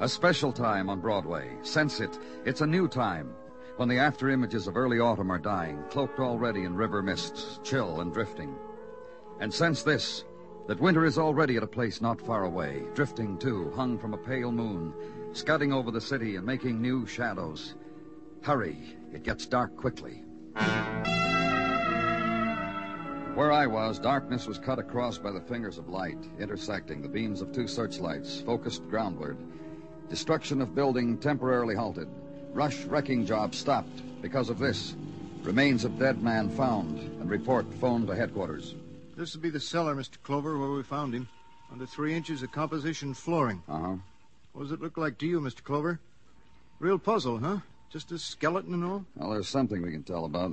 a special time on Broadway. Sense it. It's a new time when the after images of early autumn are dying, cloaked already in river mists, chill and drifting. And sense this that winter is already at a place not far away, drifting too, hung from a pale moon, scudding over the city and making new shadows. Hurry, it gets dark quickly. Where I was, darkness was cut across by the fingers of light, intersecting the beams of two searchlights, focused groundward. Destruction of building temporarily halted. Rush wrecking job stopped because of this. Remains of dead man found, and report phoned to headquarters. This will be the cellar, Mr. Clover, where we found him. Under three inches of composition flooring. Uh huh. What does it look like to you, Mr. Clover? Real puzzle, huh? Just a skeleton and all? Well, there's something we can tell about.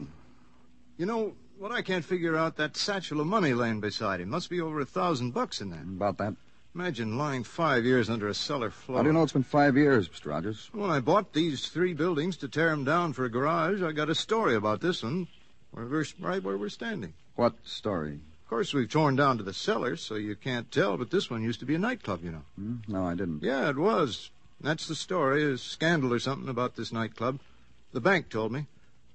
You know, what I can't figure out, that satchel of money laying beside him. Must be over a thousand bucks in there. About that. Imagine lying five years under a cellar floor. How do you know it's been five years, Mr. Rogers? When I bought these three buildings to tear 'em down for a garage, I got a story about this one, where we're, right where we're standing. What story? Of course, we've torn down to the cellar, so you can't tell, but this one used to be a nightclub, you know. Hmm? No, I didn't. Yeah, it was. That's the story. A scandal or something about this nightclub. The bank told me.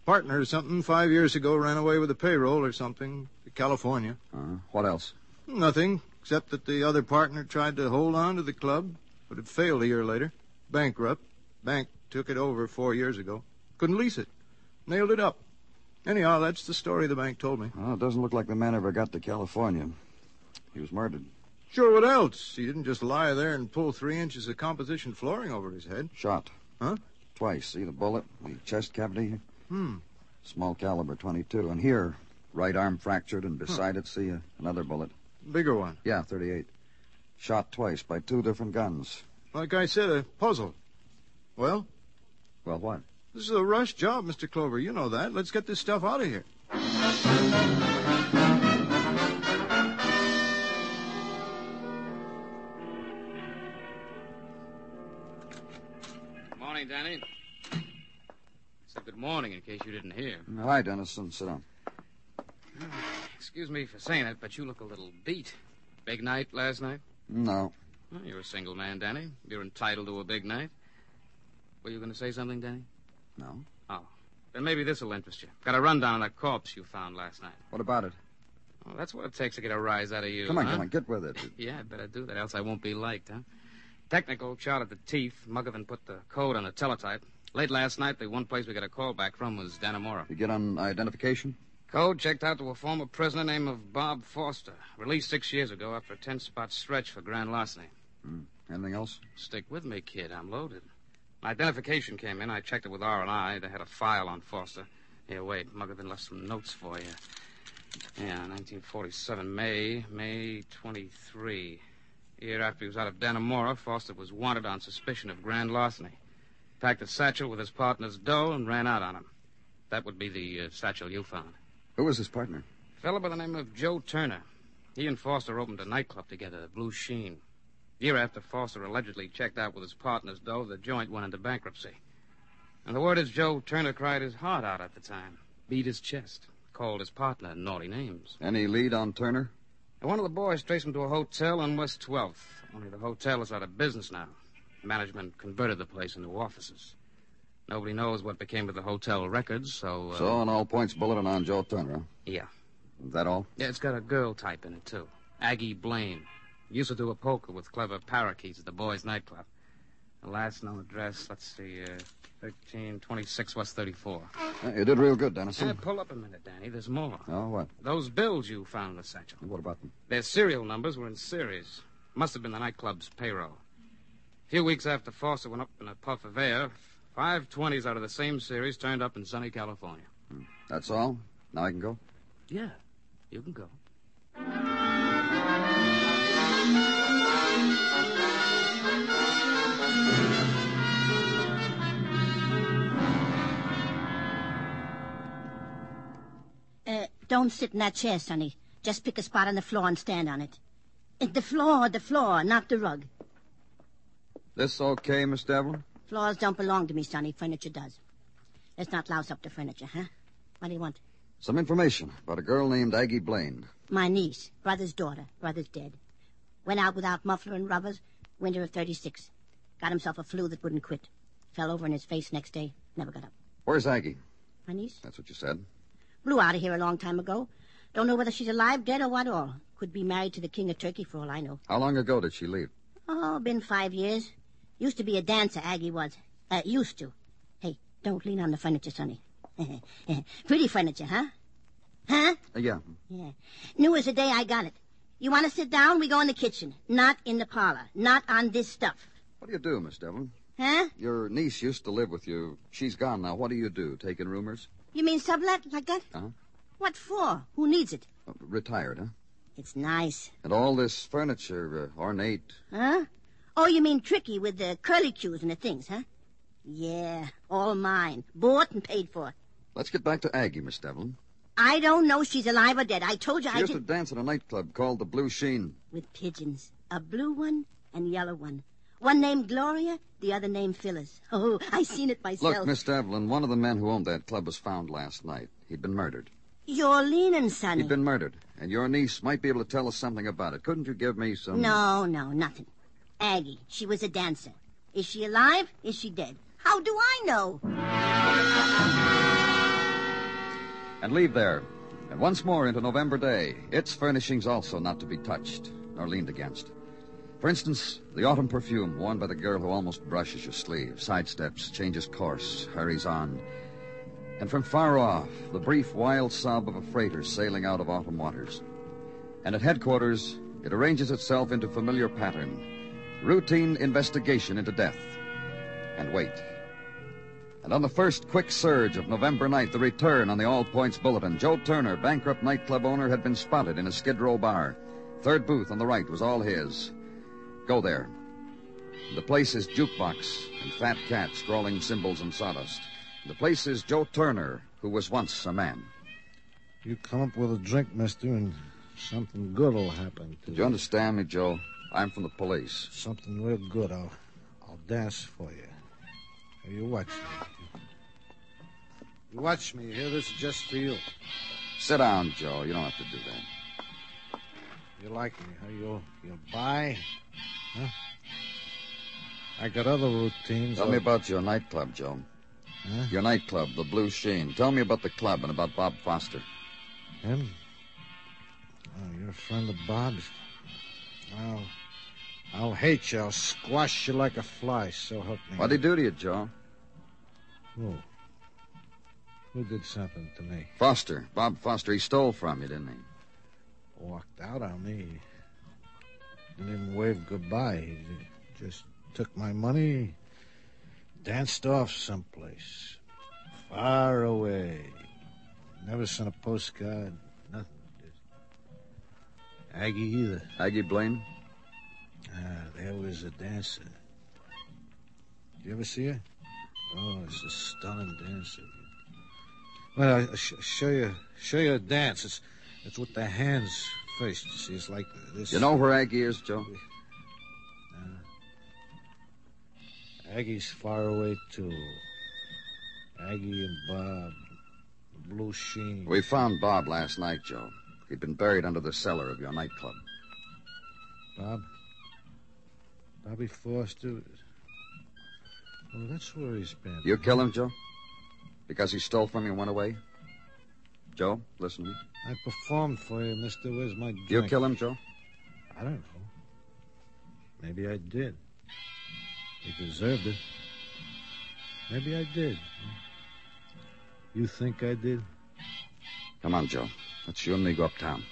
Partner or something five years ago ran away with the payroll or something to California. Uh, what else? Nothing, except that the other partner tried to hold on to the club, but it failed a year later. Bankrupt. Bank took it over four years ago. Couldn't lease it. Nailed it up. Anyhow, that's the story the bank told me. Well, it doesn't look like the man ever got to California. He was murdered. Sure, what else? He didn't just lie there and pull three inches of composition flooring over his head. Shot. Huh? Twice. See the bullet? in The chest cavity? Hmm. Small caliber 22. And here, right arm fractured, and beside it, see uh, another bullet. Bigger one. Yeah, 38. Shot twice by two different guns. Like I said, a puzzle. Well, Well, what? this is a rush job, Mr. Clover. You know that. Let's get this stuff out of here. Morning, Danny. So good morning, in case you didn't hear. Hi, Dennison. Sit down. Excuse me for saying it, but you look a little beat. Big night last night? No. Well, you're a single man, Danny. You're entitled to a big night. Were you going to say something, Danny? No. Oh. Then maybe this will interest you. Got a rundown on that corpse you found last night. What about it? Well, that's what it takes to get a rise out of you. Come on, huh? come on, get with it. Yeah, I better do that, else I won't be liked, huh? Technical charted the teeth. Muggavan put the code on the teletype. Late last night, the one place we got a call back from was Dannemora. You get on identification? Code checked out to a former prisoner named of Bob Foster, released six years ago after a ten-spot stretch for grand larceny. Hmm. Anything else? Stick with me, kid. I'm loaded. My identification came in. I checked it with R&I. They had a file on Foster. Here, wait. Muggavan left some notes for you. Yeah, 1947, May, May 23. A Year after he was out of Dannemora, Foster was wanted on suspicion of grand larceny. Packed a satchel with his partner's dough and ran out on him. That would be the uh, satchel you found. Who was his partner? fellow by the name of Joe Turner. He and Foster opened a nightclub together, the Blue Sheen. Year after Foster allegedly checked out with his partner's dough, the joint went into bankruptcy. And the word is Joe Turner cried his heart out at the time, beat his chest, called his partner naughty names. Any lead on Turner? And one of the boys traced him to a hotel on West 12th. Only the hotel is out of business now. Management converted the place into offices. Nobody knows what became of the hotel records, so. Uh, So, on all points, bulletin on Joe Turner. huh? Yeah. Is that all? Yeah, it's got a girl type in it, too. Aggie Blaine. Used to do a poker with clever parakeets at the boys' nightclub. The last known address, let's see, uh, 1326 West 34. Uh, You did real good, Dennison. Hey, pull up a minute, Danny. There's more. Oh, what? Those bills you found in the satchel. What about them? Their serial numbers were in series. Must have been the nightclub's payroll. A few weeks after Foster went up in a puff of air, Five twenties out of the same series turned up in sunny California. Hmm. That's all? Now I can go? Yeah, you can go. Uh, don't sit in that chair, Sonny. Just pick a spot on the floor and stand on it. The floor, the floor, not the rug. This okay, Miss Devlin? Floors don't belong to me, Sonny. Furniture does. Let's not louse up the furniture, huh? What do you want? Some information about a girl named Aggie Blaine. My niece, brother's daughter. Brother's dead. Went out without muffler and rubbers. Winter of 36. Got himself a flu that wouldn't quit. Fell over in his face next day. Never got up. Where's Aggie? My niece? That's what you said. Blew out of here a long time ago. Don't know whether she's alive, dead, or what all. Could be married to the king of Turkey for all I know. How long ago did she leave? Oh, been five years. Used to be a dancer, Aggie was. Uh, used to. Hey, don't lean on the furniture, Sonny. Pretty furniture, huh? Huh? Uh, yeah. Yeah. New as the day I got it. You want to sit down? We go in the kitchen. Not in the parlor. Not on this stuff. What do you do, Miss Devlin? Huh? Your niece used to live with you. She's gone now. What do you do? Take in roomers? You mean sublet like that? Uh-huh. What for? Who needs it? Uh, retired, huh? It's nice. And all this furniture, uh, ornate. Huh? Oh, you mean tricky with the curly cues and the things, huh? Yeah, all mine. Bought and paid for. Let's get back to Aggie, Miss Devlin. I don't know if she's alive or dead. I told you She I used to dance at a nightclub called the Blue Sheen. With pigeons. A blue one and yellow one. One named Gloria, the other named Phyllis. Oh, I seen it myself. Look, Miss Devlin, one of the men who owned that club was found last night. He'd been murdered. You're leaning, Sonny. He'd been murdered, and your niece might be able to tell us something about it. Couldn't you give me some... No, no, nothing. Aggie, she was a dancer. Is she alive? Is she dead? How do I know? And leave there. And once more into November Day, its furnishings also not to be touched nor leaned against. For instance, the autumn perfume worn by the girl who almost brushes your sleeve, sidesteps, changes course, hurries on. And from far off, the brief, wild sob of a freighter sailing out of autumn waters. And at headquarters, it arranges itself into familiar pattern, routine investigation into death, and wait. And on the first quick surge of November night, the return on the All Points Bulletin, Joe Turner, bankrupt nightclub owner, had been spotted in a Skid Row bar. Third booth on the right was all his. Go there. The place is jukebox and fat cat scrawling symbols and sawdust. The place is Joe Turner, who was once a man. You come up with a drink, mister, and something good will happen to Do you understand me, Joe? I'm from the police. Something real good. I'll, I'll dance for you. You watch me. You watch me. Here, this is just for you. Sit down, Joe. You don't have to do that. You like me, huh? You you buy? Huh? I got other routines. Tell me about your nightclub, Joe. Huh? Your nightclub, the Blue Sheen. Tell me about the club and about Bob Foster. him. Oh, you're a friend of Bob's. I'll, I'll hate you. I'll squash you like a fly. So help me. What'd he do to you, Joe? Who? Who did something to me? Foster. Bob Foster. He stole from you, didn't he? Walked out on me. Didn't even wave goodbye. He just took my money, danced off someplace. Far away. Never sent a postcard. Nothing. Aggie either. Aggie Blaine? Ah, there was a dancer. You ever see her? Oh, it's a stunning dancer. Well, I'll sh- show you, show you a dance. It's, it's with the hands first. You see, it's like this. You know where Aggie is, Joe? Aggie's far away too. Aggie and Bob, the blue sheen. We found Bob last night, Joe. He'd been buried under the cellar of your nightclub. Bob? Bobby Foster? Oh, that's where he's been. You kill him, Joe? Because he stole from you and went away? Joe, listen to me. I performed for you, mister. Where's my drink? You kill him, Joe? I don't know. Maybe I did. He deserved it. Maybe I did. You think I did? Come on, Joe. Let's you and me go uptown.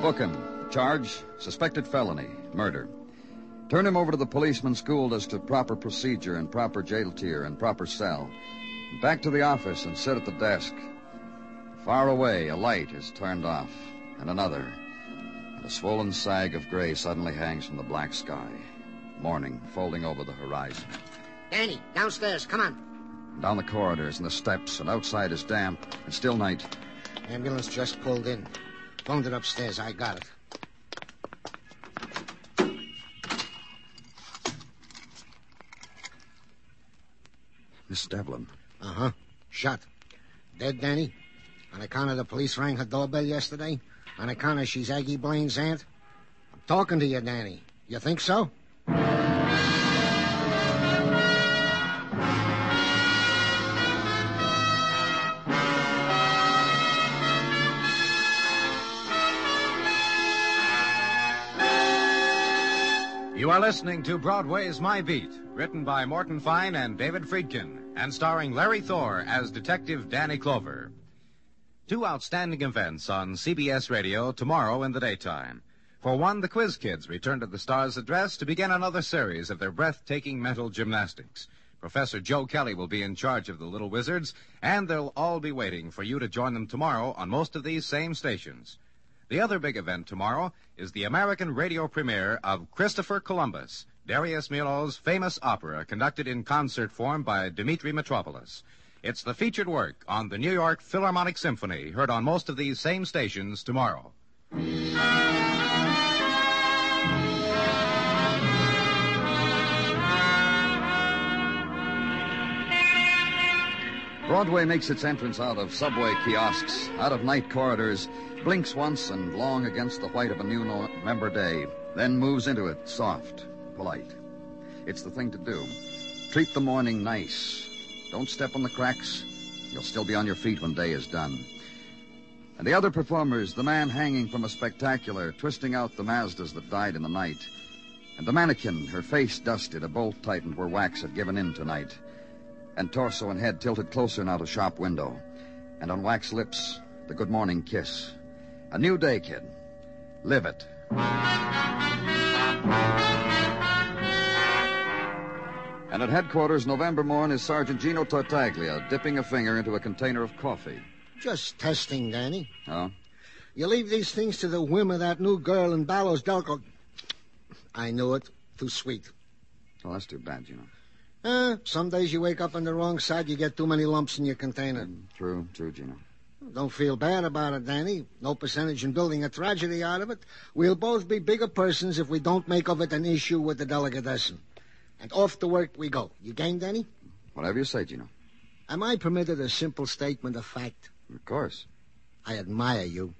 Book him. Charge, suspected felony, murder. Turn him over to the policeman schooled as to proper procedure and proper jail tier and proper cell. Back to the office and sit at the desk. Far away, a light is turned off, and another. And a swollen sag of gray suddenly hangs from the black sky. Morning folding over the horizon. Danny, downstairs. Come on. Down the corridors and the steps, and outside is damp. and still night. Ambulance just pulled in. Phoned it upstairs. I got it. Miss Devlin. Uh huh. Shot. Dead, Danny? On account of the police rang her doorbell yesterday? On account of she's Aggie Blaine's aunt? I'm talking to you, Danny. You think so? You are listening to Broadway's My Beat, written by Morton Fine and David Friedkin, and starring Larry Thor as Detective Danny Clover. Two outstanding events on CBS Radio tomorrow in the daytime. For one, the Quiz Kids return to the Star's address to begin another series of their breathtaking mental gymnastics. Professor Joe Kelly will be in charge of the Little Wizards, and they'll all be waiting for you to join them tomorrow on most of these same stations. The other big event tomorrow is the American radio premiere of Christopher Columbus, Darius Milhaud's famous opera conducted in concert form by Dimitri Mitropoulos. It's the featured work on the New York Philharmonic Symphony, heard on most of these same stations tomorrow. Broadway makes its entrance out of subway kiosks, out of night corridors, blinks once and long against the white of a new November day, then moves into it, soft, polite. It's the thing to do. Treat the morning nice. Don't step on the cracks. You'll still be on your feet when day is done. And the other performers, the man hanging from a spectacular, twisting out the Mazdas that died in the night. And the mannequin, her face dusted, a bolt tightened where wax had given in tonight. And torso and head tilted closer now to shop window. And on wax lips, the good morning kiss. A new day, kid. Live it. And at headquarters, November morn, is Sergeant Gino Tartaglia dipping a finger into a container of coffee. Just testing, Danny. Oh? You leave these things to the whim of that new girl in Ballos Delco. I knew it. Too sweet. Well, that's too bad, Gino. Uh, some days you wake up on the wrong side, you get too many lumps in your container. True, true, Gino. Don't feel bad about it, Danny. No percentage in building a tragedy out of it. We'll both be bigger persons if we don't make of it an issue with the delegatessen. And off to work we go. You game, Danny? Whatever you say, Gino. Am I permitted a simple statement of fact? Of course. I admire you.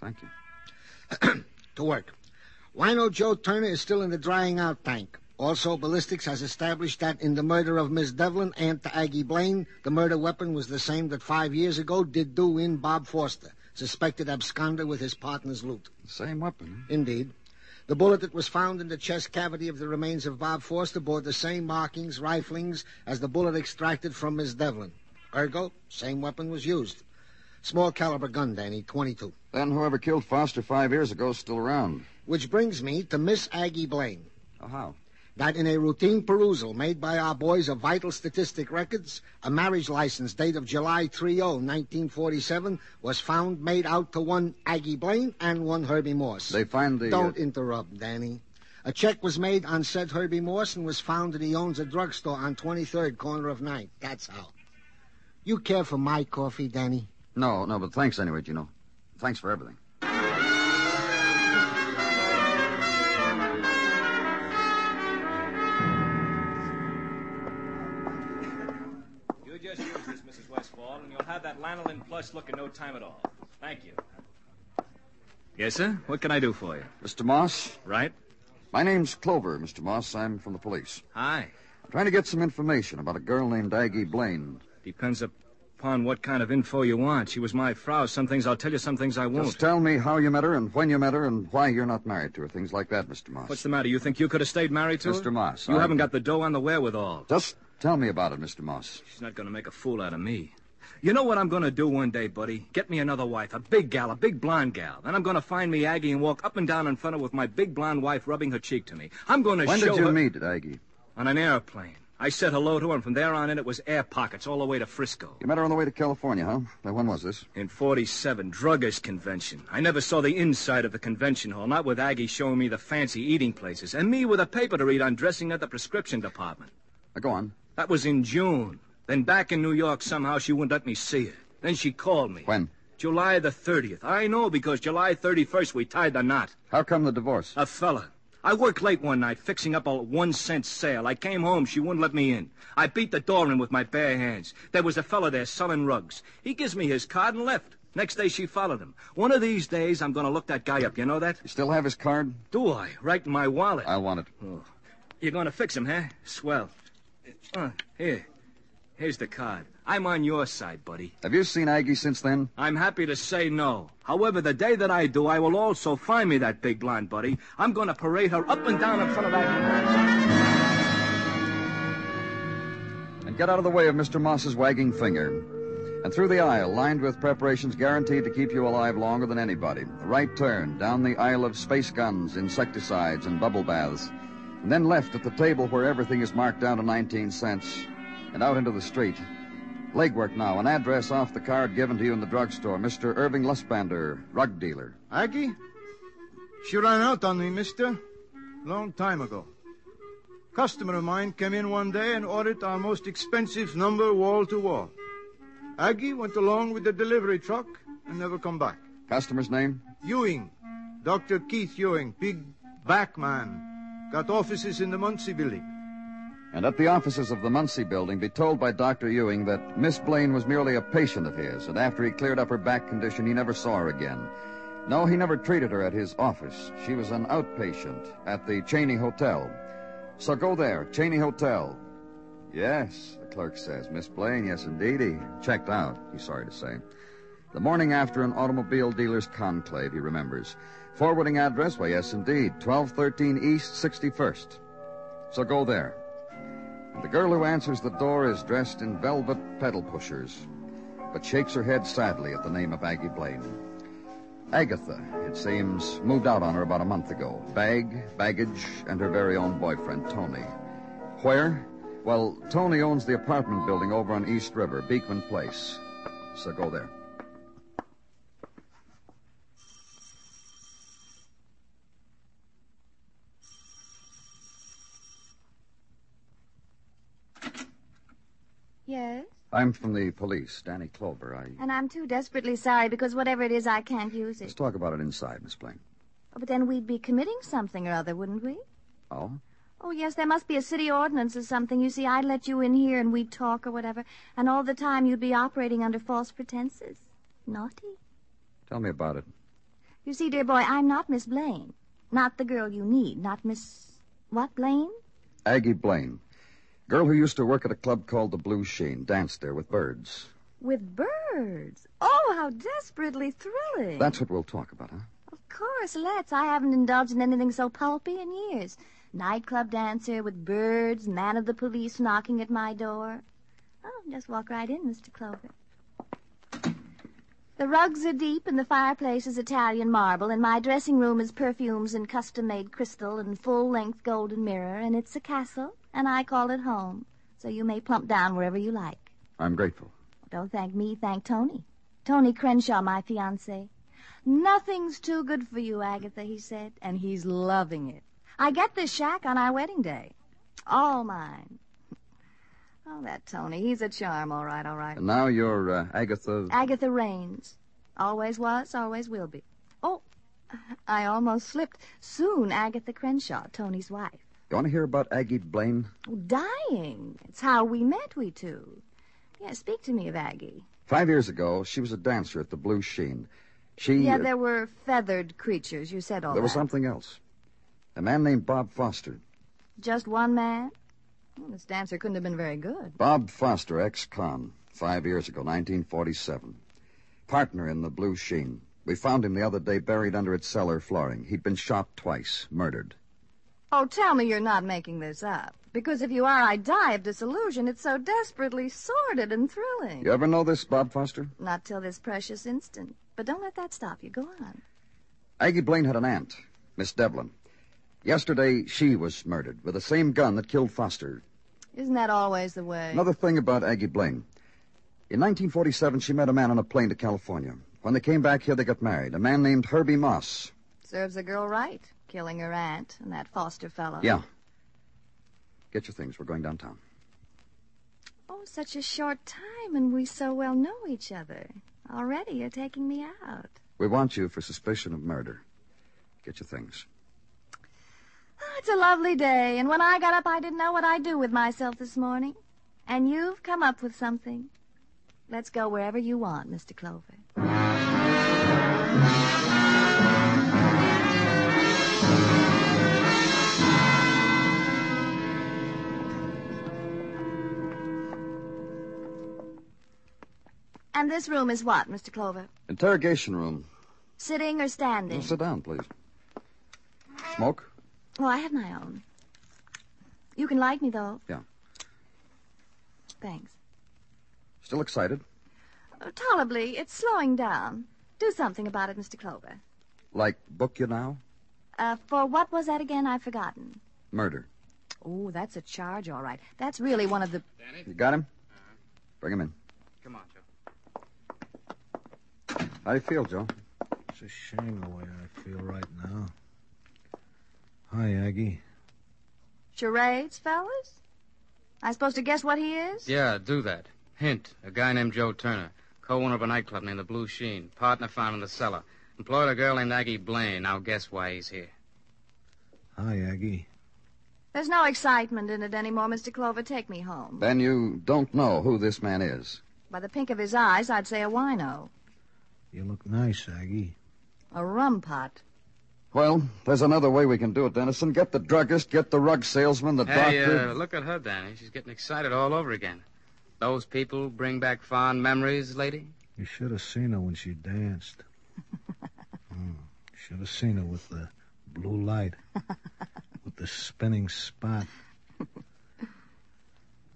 Thank you. to work. Wino Joe Turner is still in the drying out tank. Also, ballistics has established that in the murder of Miss Devlin, and to Aggie Blaine, the murder weapon was the same that five years ago did do in Bob Foster, suspected absconder with his partner's loot. Same weapon. Indeed. The bullet that was found in the chest cavity of the remains of Bob Foster bore the same markings, riflings, as the bullet extracted from Miss Devlin. Ergo, same weapon was used. Small caliber gun, Danny, 22. Then whoever killed Foster five years ago is still around. Which brings me to Miss Aggie Blaine. Oh, how? That in a routine perusal made by our boys of vital statistic records, a marriage license date of July 30, 1947, was found made out to one Aggie Blaine and one Herbie Morse. They find the. Don't uh, interrupt, Danny. A check was made on said Herbie Morse and was found that he owns a drugstore on 23rd corner of 9th. That's how. You care for my coffee, Danny? No, no, but thanks anyway, Gino. Thanks for everything. Have that lanolin plush look in no time at all. Thank you. Yes, sir? What can I do for you? Mr. Moss, Right? my name's Clover, Mr. Moss. I'm from the police. Hi. I'm trying to get some information about a girl named Aggie Blaine. Depends upon what kind of info you want. She was my frau. Some things I'll tell you, some things I won't. Just tell me how you met her and when you met her and why you're not married to her. Things like that, Mr. Moss. What's the matter? You think you could have stayed married to her? Mr. Moss, You I- haven't got the dough on the wherewithal. Just tell me about it, Mr. Moss. She's not going to make a fool out of me. You know what I'm going to do one day, buddy? Get me another wife, a big gal, a big blonde gal. Then I'm going to find me Aggie and walk up and down in front of her with my big blonde wife rubbing her cheek to me. I'm going to When show When did you her meet Aggie? on an airplane. I said hello to her, and from there on in, it was air pockets all the way to Frisco. You met her on the way to California, huh? Now, when was this? In 47, druggist convention. I never saw the inside of the convention hall, not with Aggie showing me the fancy eating places, and me with a paper to read on dressing at the prescription department. Now, go on. That was in June. Then back in New York, somehow she wouldn't let me see her. Then she called me. When? July the 30th. I know because July 31st we tied the knot. How come the divorce? A fella. I worked late one night fixing up a one cent sale. I came home. She wouldn't let me in. I beat the door in with my bare hands. There was a fella there selling rugs. He gives me his card and left. Next day she followed him. One of these days I'm going to look that guy up. You know that? You still have his card? Do I? Right in my wallet. I want it. Oh. You're going to fix him, huh? Swell. Uh, here. Here's the card. I'm on your side, buddy. Have you seen Aggie since then? I'm happy to say no. However, the day that I do, I will also find me that big blonde buddy. I'm going to parade her up and down in front of that. And get out of the way of Mr. Moss's wagging finger. And through the aisle, lined with preparations guaranteed to keep you alive longer than anybody. A right turn down the aisle of space guns, insecticides, and bubble baths. And then left at the table where everything is marked down to 19 cents. And out into the street. Legwork now. An address off the card given to you in the drugstore. Mr. Irving Lusbander, drug dealer. Aggie? She ran out on me, mister. Long time ago. Customer of mine came in one day and ordered our most expensive number wall to wall. Aggie went along with the delivery truck and never come back. Customer's name? Ewing. Dr. Keith Ewing, big back man. Got offices in the Muncie building. And at the offices of the Muncie building, be told by Dr. Ewing that Miss Blaine was merely a patient of his, and after he cleared up her back condition, he never saw her again. No, he never treated her at his office. She was an outpatient at the Cheney Hotel. So go there, Cheney Hotel. Yes, the clerk says. Miss Blaine, yes, indeed. He checked out, he's sorry to say. The morning after an automobile dealer's conclave, he remembers. Forwarding address, why, yes, indeed. 1213 East 61st. So go there. The girl who answers the door is dressed in velvet pedal pushers, but shakes her head sadly at the name of Aggie Blaine. Agatha, it seems, moved out on her about a month ago. Bag, baggage, and her very own boyfriend, Tony. Where? Well, Tony owns the apartment building over on East River, Beekman Place. So go there. Yes? I'm from the police, Danny Clover. I. And I'm too desperately sorry because whatever it is, I can't use it. Let's talk about it inside, Miss Blaine. Oh, but then we'd be committing something or other, wouldn't we? Oh? Oh, yes, there must be a city ordinance or something. You see, I'd let you in here and we'd talk or whatever, and all the time you'd be operating under false pretenses. Naughty. Tell me about it. You see, dear boy, I'm not Miss Blaine. Not the girl you need. Not Miss. What, Blaine? Aggie Blaine. Girl who used to work at a club called the Blue Sheen, danced there with birds. With birds. Oh, how desperately thrilling. That's what we'll talk about, huh? Of course, let's. I haven't indulged in anything so pulpy in years. Nightclub dancer with birds, man of the police knocking at my door. Oh, just walk right in, Mr. Clover. The rugs are deep and the fireplace is Italian marble, and my dressing room is perfumes and custom-made crystal and full-length golden mirror, and it's a castle, and I call it home. So you may plump down wherever you like. I'm grateful. Don't thank me, thank Tony. Tony Crenshaw, my fiancé. Nothing's too good for you, Agatha, he said, and he's loving it. I get this shack on our wedding day. All mine. Oh, that Tony, he's a charm, all right, all right. And now you're uh, Agatha. Agatha Raines. Always was, always will be. Oh, I almost slipped. Soon, Agatha Crenshaw, Tony's wife. You want to hear about Aggie Blaine? Oh, dying. It's how we met, we two. Yeah, speak to me of Aggie. Five years ago, she was a dancer at the Blue Sheen. She. Yeah, uh, there were feathered creatures. You said all there was something else. A man named Bob Foster. Just one man? Well, this dancer couldn't have been very good. Bob Foster, ex-con, five years ago, 1947. Partner in the Blue Sheen. We found him the other day buried under its cellar flooring. He'd been shot twice, murdered. Oh, tell me you're not making this up. Because if you are, I die of disillusion. It's so desperately sordid and thrilling. You ever know this, Bob Foster? Not till this precious instant. But don't let that stop you. Go on. Aggie Blaine had an aunt, Miss Devlin. Yesterday, she was murdered with the same gun that killed Foster. Isn't that always the way? Another thing about Aggie Blaine. In 1947, she met a man on a plane to California. When they came back here, they got married. A man named Herbie Moss. Serves a girl right, killing her aunt and that foster fellow. Yeah. Get your things. We're going downtown. Oh, such a short time, and we so well know each other. Already you're taking me out. We want you for suspicion of murder. Get your things. Oh, it's a lovely day, and when I got up, I didn't know what I'd do with myself this morning. And you've come up with something. Let's go wherever you want, Mr. Clover. And this room is what, Mr. Clover? Interrogation room. Sitting or standing? Well, sit down, please. Smoke? Oh, I have my own. You can light me, though. Yeah. Thanks. Still excited? Oh, tolerably. It's slowing down. Do something about it, Mr. Clover. Like book you now? Uh, for what was that again? I've forgotten. Murder. Oh, that's a charge, all right. That's really one of the. Danny? You got him? Bring him in. Come on, Joe. How do you feel, Joe? It's a shame the way I feel right now. Hi, Aggie. Charades, fellas? I supposed to guess what he is? Yeah, do that. Hint, a guy named Joe Turner, co-owner of a nightclub named the Blue Sheen, partner found in the cellar. Employed a girl named Aggie Blaine. Now guess why he's here. Hi, Aggie. There's no excitement in it anymore, Mr. Clover. Take me home. Then you don't know who this man is. By the pink of his eyes, I'd say a wino. You look nice, Aggie. A rum pot. Well, there's another way we can do it, Dennison. Get the druggist, get the rug salesman, the Hey, doctor. uh, look at her, Danny. She's getting excited all over again. Those people bring back fond memories, lady? You should have seen her when she danced. mm, should have seen her with the blue light, with the spinning spot.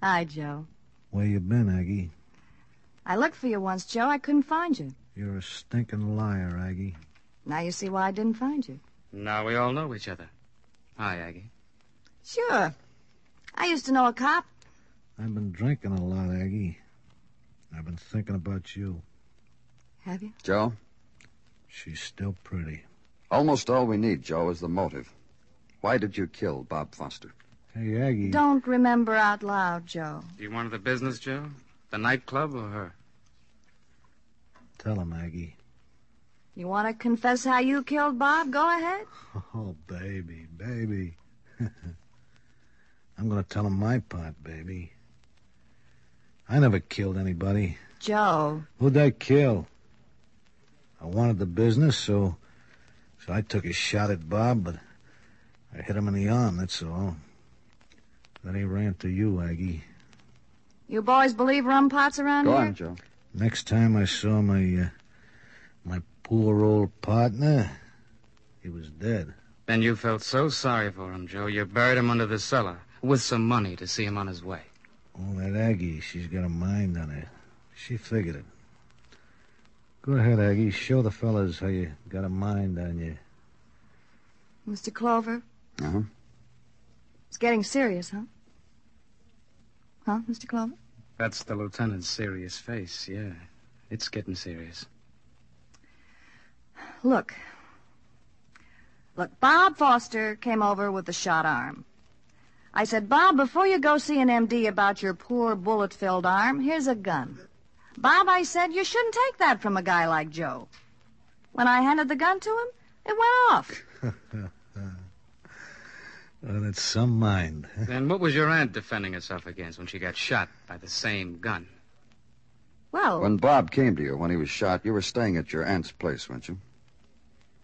Hi, Joe. Where you been, Aggie? I looked for you once, Joe. I couldn't find you. You're a stinking liar, Aggie. Now you see why I didn't find you. Now we all know each other. Hi, Aggie. Sure. I used to know a cop. I've been drinking a lot, Aggie. I've been thinking about you. Have you? Joe, She's still pretty. almost all we need, Joe, is the motive. Why did you kill Bob Foster? Hey, Aggie. Don't remember out loud, Joe. Do you want the business, Joe? The nightclub or her? Tell him, Aggie. You want to confess how you killed Bob? Go ahead. Oh, baby, baby. I'm going to tell him my part, baby. I never killed anybody. Joe. Who'd I kill? I wanted the business, so so I took a shot at Bob, but I hit him in the arm, that's all. Then he ran to you, Aggie. You boys believe rum pots around Go here? Go on, Joe. Next time I saw my uh, my poor old partner, he was dead. Then you felt so sorry for him, Joe, you buried him under the cellar with some money to see him on his way. Oh, that Aggie, she's got a mind on her. She figured it. Go ahead, Aggie. Show the fellas how you got a mind on you. Mr. Clover? Uh-huh. It's getting serious, huh? Huh, Mr. Clover? That's the lieutenant's serious face, yeah. It's getting serious. Look. Look, Bob Foster came over with a shot arm. I said, Bob, before you go see an MD about your poor bullet filled arm, here's a gun. Bob, I said, you shouldn't take that from a guy like Joe. When I handed the gun to him, it went off. Oh, that's some mind. huh? Then what was your aunt defending herself against when she got shot by the same gun? Well, When Bob came to you when he was shot, you were staying at your aunt's place, weren't you?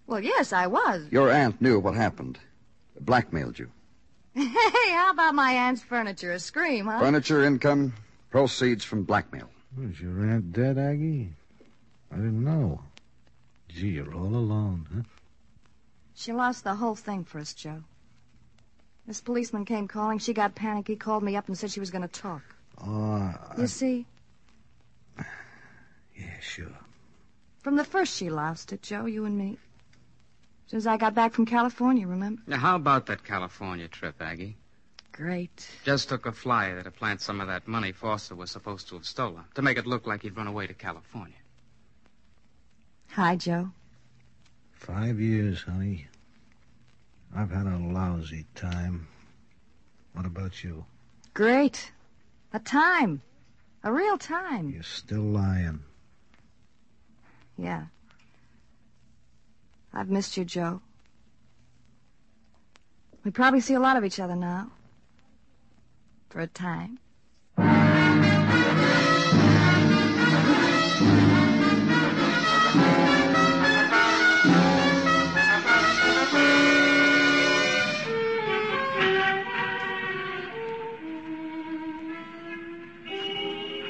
well, yes, I was. Your aunt knew what happened. Blackmailed you. Hey, how about my aunt's furniture? A scream, huh? Furniture income, proceeds from blackmail. Was your aunt dead, Aggie? I didn't know. Gee, you're all alone, huh? She lost the whole thing for us, Joe. This policeman came calling. She got panicky, called me up and said she was going to talk. Oh, I- You see, yeah, sure. from the first she lost it, Joe, you and me. Since I got back from California, remember? Now, how about that California trip, Aggie? Great. Just took a flyer that to plant some of that money Foster was supposed to have stolen to make it look like he'd run away to California. Hi, Joe. Five years, honey. I've had a lousy time. What about you? Great. A time. A real time. You're still lying. Yeah. I've missed you, Joe. We probably see a lot of each other now. For a time.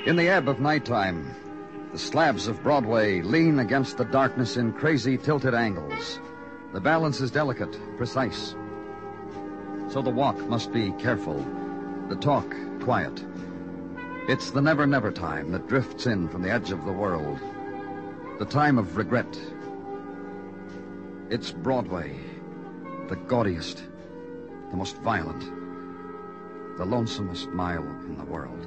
In the ebb of nighttime, the slabs of Broadway lean against the darkness in crazy tilted angles. The balance is delicate, precise. So the walk must be careful, the talk quiet. It's the never never time that drifts in from the edge of the world. The time of regret. It's Broadway, the gaudiest, the most violent, the lonesomest mile in the world.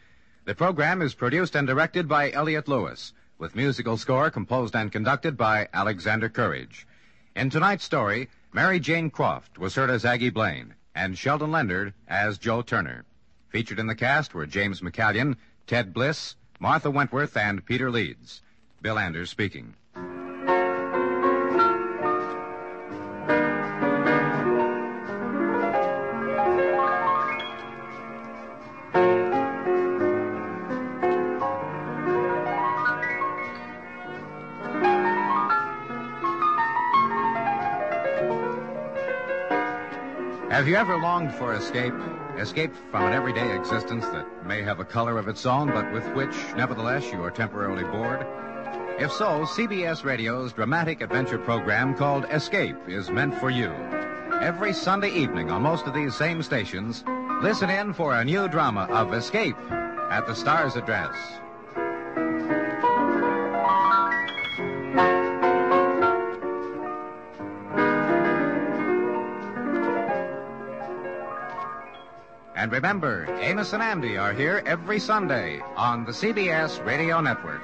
The program is produced and directed by Elliott Lewis, with musical score composed and conducted by Alexander Courage. In tonight's story, Mary Jane Croft was heard as Aggie Blaine, and Sheldon Leonard as Joe Turner. Featured in the cast were James McCallion, Ted Bliss, Martha Wentworth, and Peter Leeds. Bill Anders speaking. Have you ever longed for escape? Escape from an everyday existence that may have a color of its own, but with which, nevertheless, you are temporarily bored? If so, CBS Radio's dramatic adventure program called Escape is meant for you. Every Sunday evening on most of these same stations, listen in for a new drama of Escape at the Star's address. Remember, Amos and Andy are here every Sunday on the CBS Radio Network.